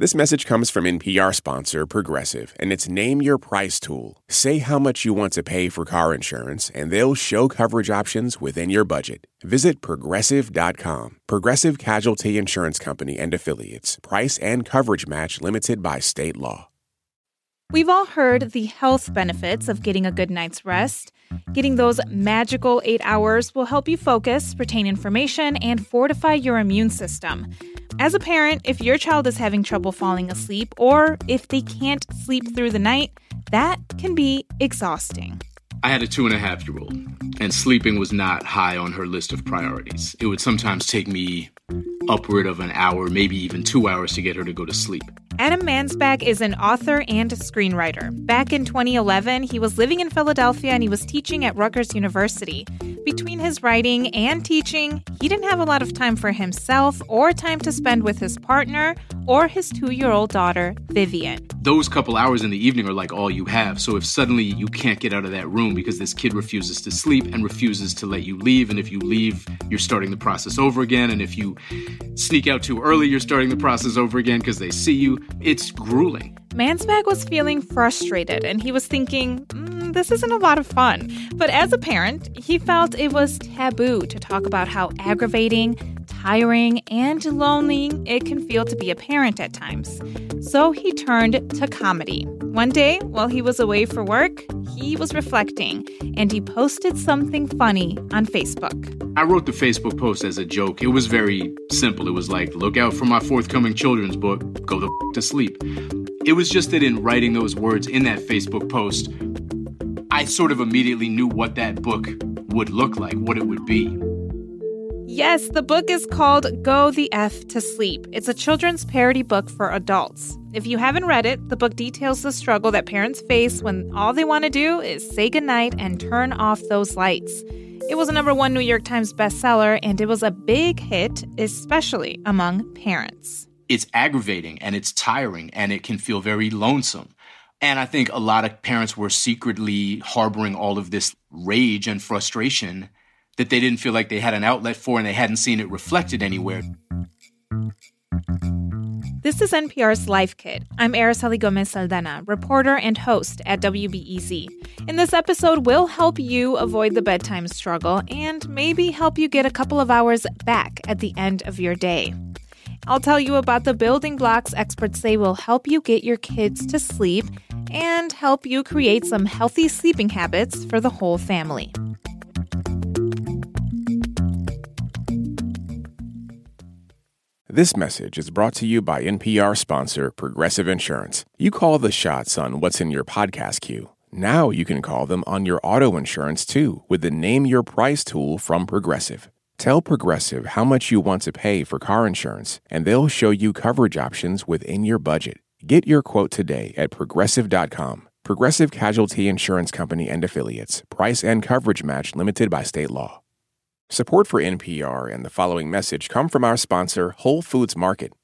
This message comes from NPR sponsor Progressive, and it's Name Your Price tool. Say how much you want to pay for car insurance, and they'll show coverage options within your budget. Visit progressive.com. Progressive Casualty Insurance Company and Affiliates. Price and coverage match limited by state law. We've all heard the health benefits of getting a good night's rest. Getting those magical eight hours will help you focus, retain information, and fortify your immune system. As a parent, if your child is having trouble falling asleep or if they can't sleep through the night, that can be exhausting. I had a two and a half year old, and sleeping was not high on her list of priorities. It would sometimes take me upward of an hour, maybe even two hours to get her to go to sleep. Adam Mansbach is an author and screenwriter. Back in 2011, he was living in Philadelphia and he was teaching at Rutgers University. Between his writing and teaching, he didn't have a lot of time for himself or time to spend with his partner or his two year old daughter, Vivian. Those couple hours in the evening are like all you have. So if suddenly you can't get out of that room because this kid refuses to sleep and refuses to let you leave, and if you leave, you're starting the process over again, and if you sneak out too early, you're starting the process over again because they see you, it's grueling. Mansbach was feeling frustrated and he was thinking, mm, this isn't a lot of fun. But as a parent, he felt it was taboo to talk about how aggravating, tiring, and lonely it can feel to be a parent at times. So he turned to comedy. One day, while he was away for work, he was reflecting and he posted something funny on Facebook. I wrote the Facebook post as a joke. It was very simple. It was like, look out for my forthcoming children's book, go the to sleep. It was just that in writing those words in that Facebook post, I sort of immediately knew what that book would look like, what it would be. Yes, the book is called Go the F to Sleep. It's a children's parody book for adults. If you haven't read it, the book details the struggle that parents face when all they want to do is say goodnight and turn off those lights. It was a number one New York Times bestseller, and it was a big hit, especially among parents. It's aggravating and it's tiring and it can feel very lonesome. And I think a lot of parents were secretly harboring all of this rage and frustration that they didn't feel like they had an outlet for and they hadn't seen it reflected anywhere. This is NPR's Life Kit. I'm Araceli Gomez Aldana, reporter and host at WBEZ. In this episode, we'll help you avoid the bedtime struggle and maybe help you get a couple of hours back at the end of your day. I'll tell you about the building blocks experts say will help you get your kids to sleep and help you create some healthy sleeping habits for the whole family. This message is brought to you by NPR sponsor Progressive Insurance. You call the shots on what's in your podcast queue. Now you can call them on your auto insurance too with the Name Your Price tool from Progressive. Tell Progressive how much you want to pay for car insurance, and they'll show you coverage options within your budget. Get your quote today at progressive.com. Progressive Casualty Insurance Company and Affiliates. Price and coverage match limited by state law. Support for NPR and the following message come from our sponsor, Whole Foods Market.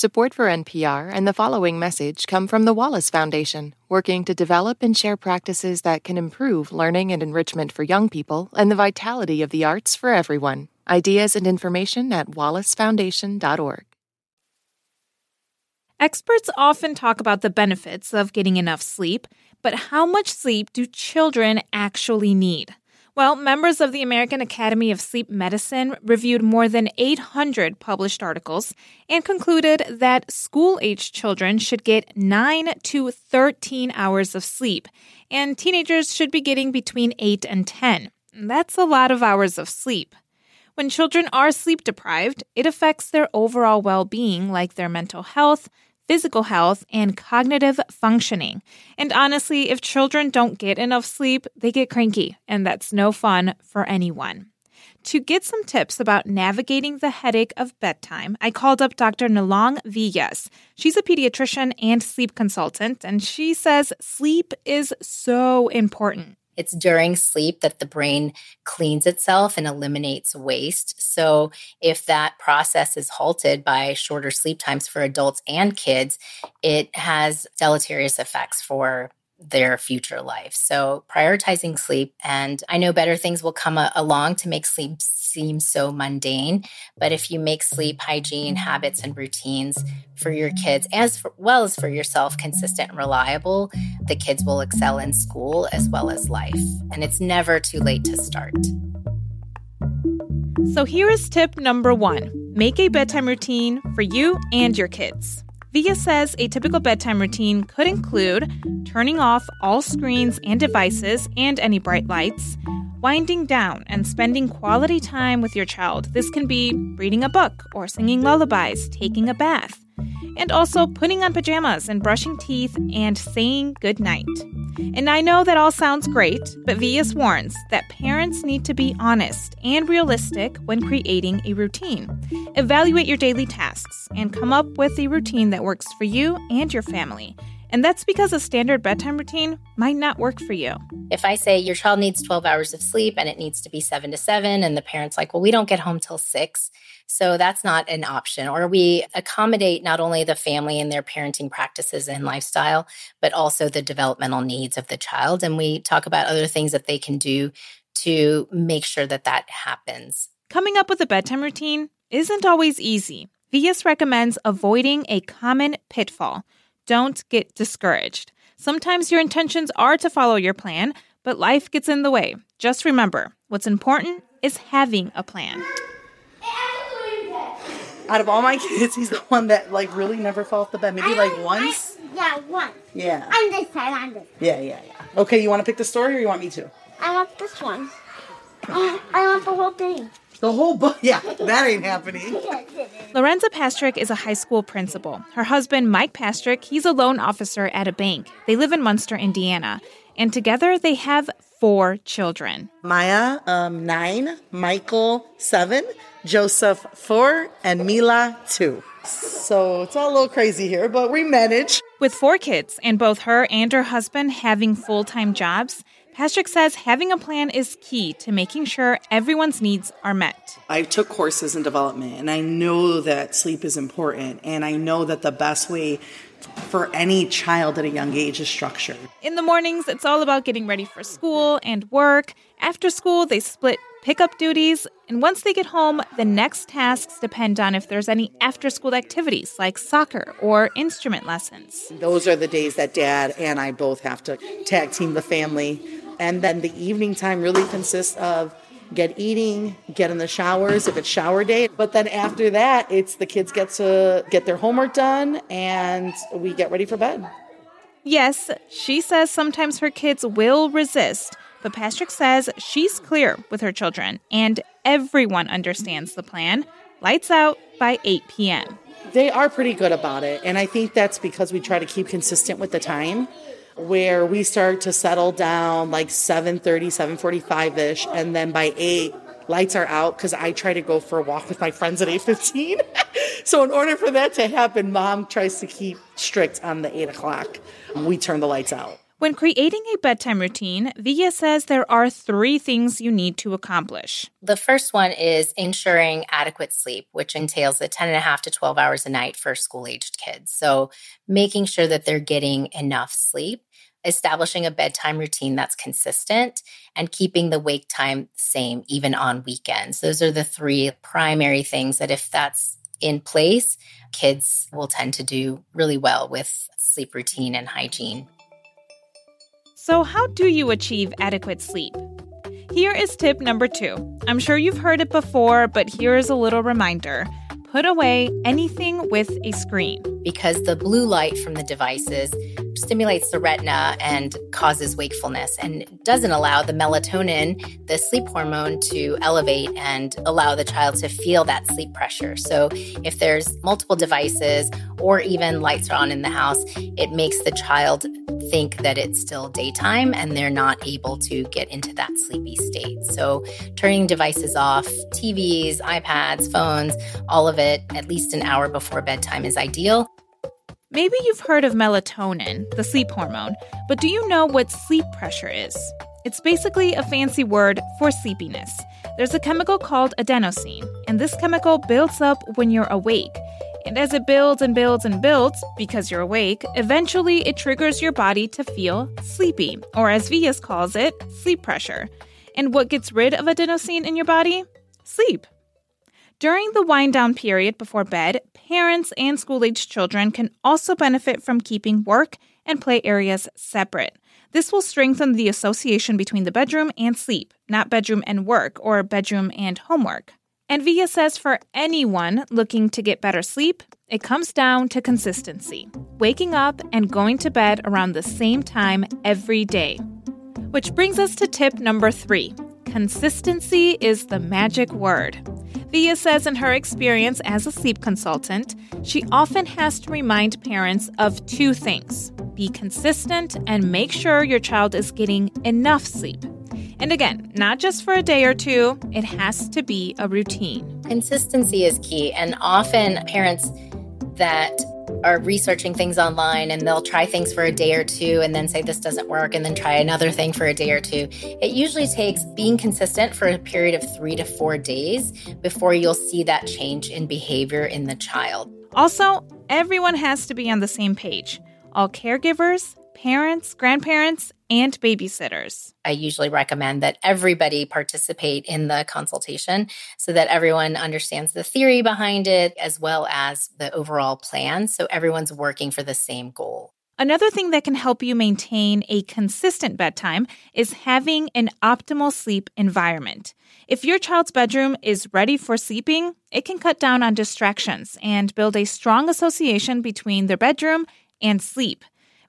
Support for NPR and the following message come from the Wallace Foundation, working to develop and share practices that can improve learning and enrichment for young people and the vitality of the arts for everyone. Ideas and information at wallacefoundation.org. Experts often talk about the benefits of getting enough sleep, but how much sleep do children actually need? Well, members of the American Academy of Sleep Medicine reviewed more than 800 published articles and concluded that school age children should get 9 to 13 hours of sleep, and teenagers should be getting between 8 and 10. That's a lot of hours of sleep. When children are sleep deprived, it affects their overall well being, like their mental health, physical health, and cognitive functioning. And honestly, if children don't get enough sleep, they get cranky, and that's no fun for anyone. To get some tips about navigating the headache of bedtime, I called up Dr. Nilong Vyas. She's a pediatrician and sleep consultant, and she says sleep is so important. It's during sleep that the brain cleans itself and eliminates waste. So, if that process is halted by shorter sleep times for adults and kids, it has deleterious effects for their future life. So prioritizing sleep, and I know better things will come a- along to make sleep seem so mundane. But if you make sleep hygiene habits and routines for your kids, as for, well as for yourself, consistent and reliable, the kids will excel in school as well as life. And it's never too late to start. So here is tip number one make a bedtime routine for you and your kids. Vyas says a typical bedtime routine could include turning off all screens and devices and any bright lights, winding down and spending quality time with your child. This can be reading a book or singing lullabies, taking a bath and also putting on pajamas and brushing teeth and saying goodnight. And I know that all sounds great, but Vyas warns that parents need to be honest and realistic when creating a routine. Evaluate your daily tasks and come up with a routine that works for you and your family. And that's because a standard bedtime routine might not work for you. If I say your child needs 12 hours of sleep and it needs to be seven to seven, and the parent's like, well, we don't get home till six. So that's not an option. Or we accommodate not only the family and their parenting practices and lifestyle, but also the developmental needs of the child. And we talk about other things that they can do to make sure that that happens. Coming up with a bedtime routine isn't always easy. Vyas recommends avoiding a common pitfall don't get discouraged. Sometimes your intentions are to follow your plan, but life gets in the way. Just remember what's important is having a plan. Out of all my kids, he's the one that like really never fell off the bed. Maybe like once. I, yeah, once. Yeah. On this side, on this. Yeah, yeah, yeah. Okay, you want to pick the story or you want me to? I want this one. Uh, I want the whole thing. The whole book? Yeah, that ain't happening. Lorenza Pastrick is a high school principal. Her husband, Mike Pastrick, he's a loan officer at a bank. They live in Munster, Indiana. And together they have four children. Maya, um, nine. Michael, seven. Joseph, four. And Mila, two. So it's all a little crazy here, but we manage. With four kids and both her and her husband having full time jobs, Pastrick says having a plan is key to making sure everyone's needs are met. I took courses in development and I know that sleep is important and I know that the best way for any child at a young age is structured. In the mornings, it's all about getting ready for school and work. After school, they split pickup duties, and once they get home, the next tasks depend on if there's any after school activities like soccer or instrument lessons. Those are the days that dad and I both have to tag team the family and then the evening time really consists of get eating, get in the showers if it's shower day. But then after that, it's the kids get to get their homework done and we get ready for bed. Yes, she says sometimes her kids will resist, but Pastrick says she's clear with her children and everyone understands the plan. Lights out by 8 p.m. They are pretty good about it, and I think that's because we try to keep consistent with the time where we start to settle down like 7.30 7.45ish and then by 8 lights are out because i try to go for a walk with my friends at 8.15 so in order for that to happen mom tries to keep strict on the 8 o'clock. We turn the lights out when creating a bedtime routine, Vyas says there are three things you need to accomplish. The first one is ensuring adequate sleep, which entails the 10 and a half to 12 hours a night for school aged kids. So making sure that they're getting enough sleep establishing a bedtime routine that's consistent and keeping the wake time the same even on weekends. Those are the three primary things that if that's in place, kids will tend to do really well with sleep routine and hygiene. So, how do you achieve adequate sleep? Here is tip number two. I'm sure you've heard it before, but here is a little reminder put away anything with a screen. Because the blue light from the devices stimulates the retina and causes wakefulness and doesn't allow the melatonin, the sleep hormone, to elevate and allow the child to feel that sleep pressure. So, if there's multiple devices or even lights are on in the house, it makes the child think that it's still daytime and they're not able to get into that sleepy state. So, turning devices off, TVs, iPads, phones, all of it at least an hour before bedtime is ideal. Maybe you've heard of melatonin, the sleep hormone, but do you know what sleep pressure is? It's basically a fancy word for sleepiness. There's a chemical called adenosine, and this chemical builds up when you're awake. And as it builds and builds and builds, because you're awake, eventually it triggers your body to feel sleepy, or as Vyas calls it, sleep pressure. And what gets rid of adenosine in your body? Sleep. During the wind down period before bed, parents and school aged children can also benefit from keeping work and play areas separate. This will strengthen the association between the bedroom and sleep, not bedroom and work or bedroom and homework. And Vyas says for anyone looking to get better sleep, it comes down to consistency waking up and going to bed around the same time every day. Which brings us to tip number three consistency is the magic word. Vyas says in her experience as a sleep consultant, she often has to remind parents of two things be consistent and make sure your child is getting enough sleep. And again, not just for a day or two, it has to be a routine. Consistency is key, and often parents that are researching things online and they'll try things for a day or two and then say this doesn't work and then try another thing for a day or two. It usually takes being consistent for a period of three to four days before you'll see that change in behavior in the child. Also, everyone has to be on the same page. All caregivers, parents, grandparents, and babysitters. I usually recommend that everybody participate in the consultation so that everyone understands the theory behind it as well as the overall plan. So everyone's working for the same goal. Another thing that can help you maintain a consistent bedtime is having an optimal sleep environment. If your child's bedroom is ready for sleeping, it can cut down on distractions and build a strong association between their bedroom and sleep.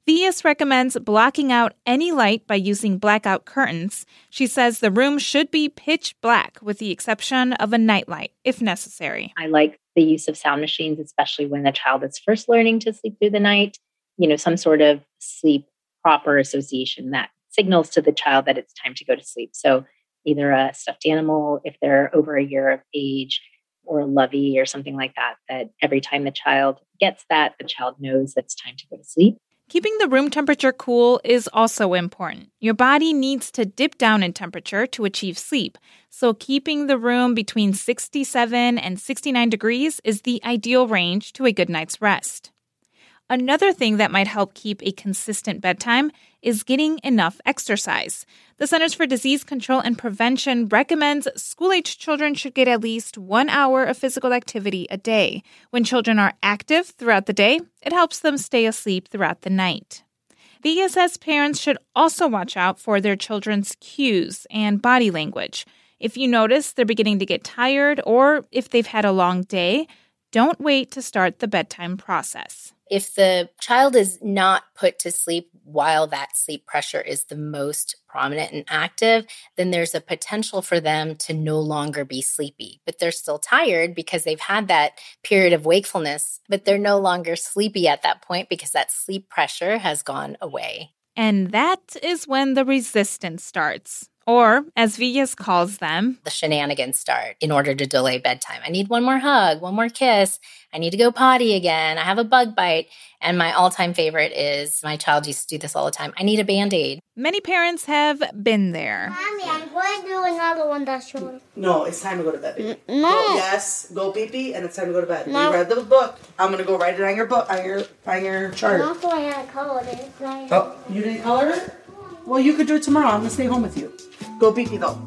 Vyas recommends blocking out any light by using blackout curtains. She says the room should be pitch black with the exception of a nightlight if necessary. I like the use of sound machines, especially when the child is first learning to sleep through the night. You know, some sort of sleep proper association that signals to the child that it's time to go to sleep. So, either a stuffed animal if they're over a year of age, or a lovey or something like that, that every time the child gets that, the child knows that it's time to go to sleep. Keeping the room temperature cool is also important. Your body needs to dip down in temperature to achieve sleep, so keeping the room between 67 and 69 degrees is the ideal range to a good night's rest. Another thing that might help keep a consistent bedtime is getting enough exercise. The Centers for Disease Control and Prevention recommends school aged children should get at least one hour of physical activity a day. When children are active throughout the day, it helps them stay asleep throughout the night. The ESS parents should also watch out for their children's cues and body language. If you notice they're beginning to get tired or if they've had a long day, don't wait to start the bedtime process if the child is not put to sleep while that sleep pressure is the most prominent and active, then there's a potential for them to no longer be sleepy. But they're still tired because they've had that period of wakefulness, but they're no longer sleepy at that point because that sleep pressure has gone away. And that is when the resistance starts. Or, as Vyas calls them, the shenanigans start in order to delay bedtime. I need one more hug, one more kiss. I need to go potty again. I have a bug bite. And my all time favorite is my child used to do this all the time. I need a band aid. Many parents have been there. Mommy, I'm going to do another one that's short. No, it's time to go to bed. Baby. no. Go, yes, go pee pee, and it's time to go to bed. No. You read the book. I'm gonna go write it on your book, on your on your And chart. also, I had colored it. Oh, you didn't color it? Well, you could do it tomorrow. I'm gonna stay home with you. Go pee pee though.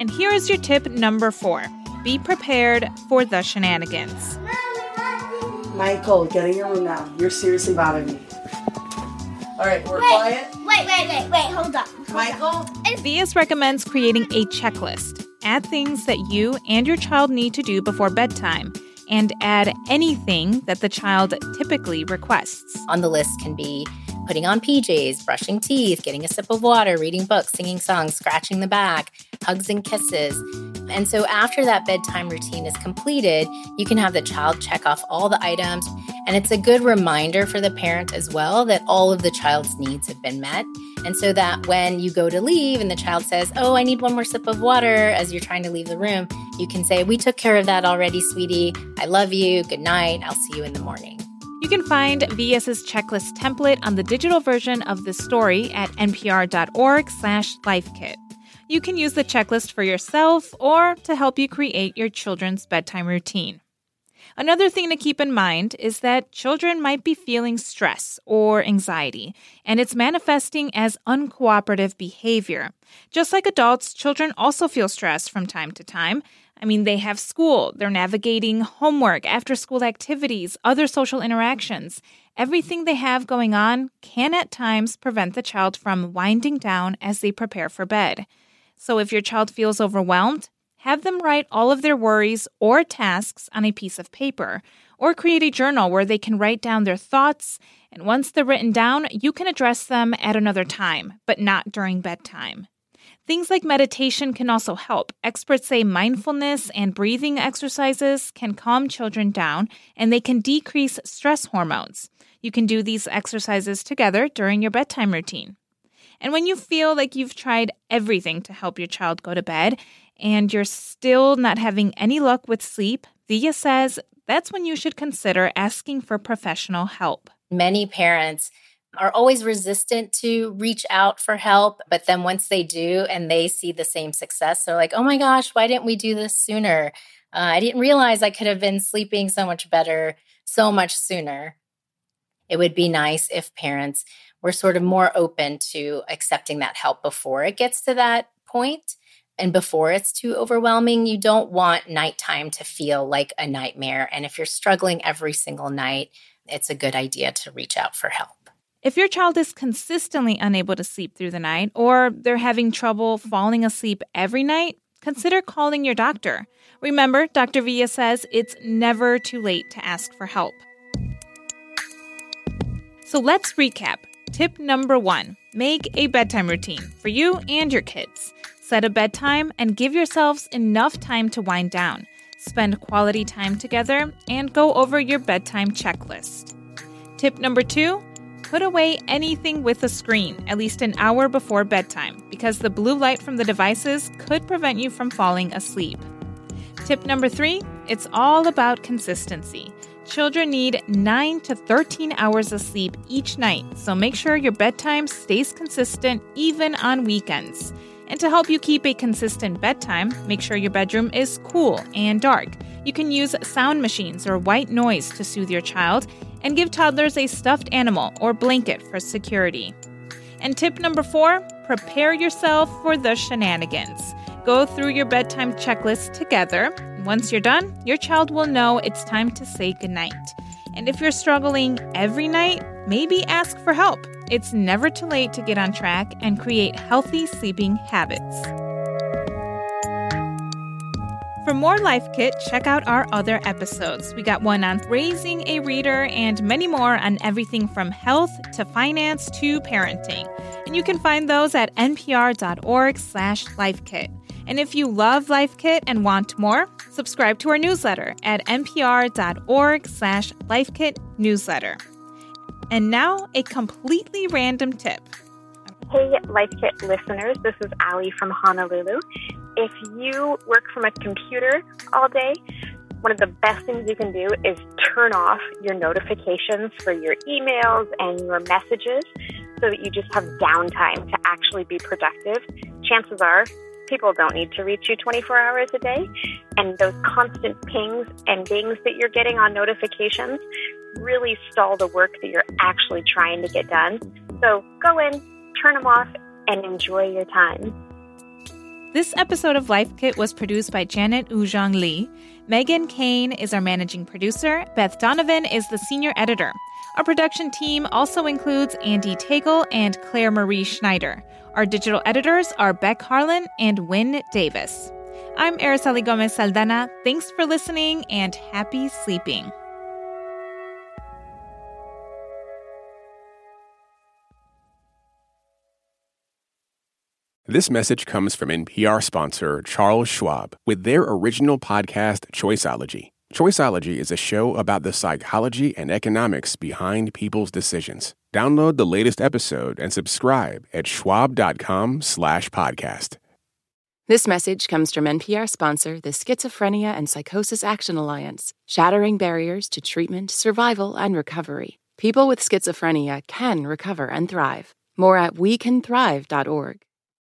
And here is your tip number four be prepared for the shenanigans. Michael, get in your room now. You're seriously bothering me. All right, we're Wait, quiet. wait, wait, wait, wait, hold up. Michael, Vyas recommends creating a checklist. Add things that you and your child need to do before bedtime. and add anything that the child typically requests. On the list can be putting on PJs, brushing teeth, getting a sip of water, reading books, singing songs, scratching the back, hugs and kisses. And so after that bedtime routine is completed, you can have the child check off all the items. And it's a good reminder for the parent as well that all of the child's needs have been met. And so that when you go to leave and the child says, Oh, I need one more sip of water as you're trying to leave the room, you can say, We took care of that already, sweetie. I love you. Good night. I'll see you in the morning. You can find Vyas's checklist template on the digital version of this story at npr.org slash lifekit. You can use the checklist for yourself or to help you create your children's bedtime routine. Another thing to keep in mind is that children might be feeling stress or anxiety, and it's manifesting as uncooperative behavior. Just like adults, children also feel stress from time to time. I mean, they have school, they're navigating homework, after school activities, other social interactions. Everything they have going on can at times prevent the child from winding down as they prepare for bed. So if your child feels overwhelmed, have them write all of their worries or tasks on a piece of paper, or create a journal where they can write down their thoughts. And once they're written down, you can address them at another time, but not during bedtime. Things like meditation can also help. Experts say mindfulness and breathing exercises can calm children down and they can decrease stress hormones. You can do these exercises together during your bedtime routine. And when you feel like you've tried everything to help your child go to bed and you're still not having any luck with sleep, Vyas says that's when you should consider asking for professional help. Many parents are always resistant to reach out for help. But then once they do and they see the same success, they're like, oh my gosh, why didn't we do this sooner? Uh, I didn't realize I could have been sleeping so much better so much sooner. It would be nice if parents we're sort of more open to accepting that help before it gets to that point and before it's too overwhelming. You don't want nighttime to feel like a nightmare. And if you're struggling every single night, it's a good idea to reach out for help. If your child is consistently unable to sleep through the night or they're having trouble falling asleep every night, consider calling your doctor. Remember, Dr. Vyas says it's never too late to ask for help. So let's recap. Tip number one make a bedtime routine for you and your kids. Set a bedtime and give yourselves enough time to wind down. Spend quality time together and go over your bedtime checklist. Tip number two put away anything with a screen at least an hour before bedtime because the blue light from the devices could prevent you from falling asleep. Tip number three it's all about consistency. Children need 9 to 13 hours of sleep each night, so make sure your bedtime stays consistent even on weekends. And to help you keep a consistent bedtime, make sure your bedroom is cool and dark. You can use sound machines or white noise to soothe your child, and give toddlers a stuffed animal or blanket for security. And tip number four prepare yourself for the shenanigans. Go through your bedtime checklist together once you're done, your child will know it's time to say goodnight. And if you're struggling every night, maybe ask for help. It's never too late to get on track and create healthy sleeping habits. For more Life Kit, check out our other episodes. We got one on raising a reader and many more on everything from health to finance to parenting. And you can find those at npr.org slash lifekit. And if you love Life Kit and want more, subscribe to our newsletter at npr.org slash lifekit newsletter. And now, a completely random tip. Hey, Life Kit listeners, this is Ali from Honolulu. If you work from a computer all day, one of the best things you can do is turn off your notifications for your emails and your messages so that you just have downtime to actually be productive. Chances are people don't need to reach you 24 hours a day. And those constant pings and dings that you're getting on notifications really stall the work that you're actually trying to get done. So go in, turn them off, and enjoy your time. This episode of Life Kit was produced by Janet Woojeong Lee. Meghan Keane is our managing producer. Beth Donovan is the senior editor. Our production team also includes Andee Tagle and Claire Marie Schneider. Our digital editors are Beck Harlan and Wynne Davis. I'm Araceli Gomez Aldana. Thanks for listening and happy sleeping. This message comes from NPR sponsor Charles Schwab with their original podcast, Choiceology. Choiceology is a show about the psychology and economics behind people's decisions. Download the latest episode and subscribe at schwab.com slash podcast. This message comes from NPR sponsor, the Schizophrenia and Psychosis Action Alliance, shattering barriers to treatment, survival, and recovery. People with schizophrenia can recover and thrive. More at wecanthrive.org.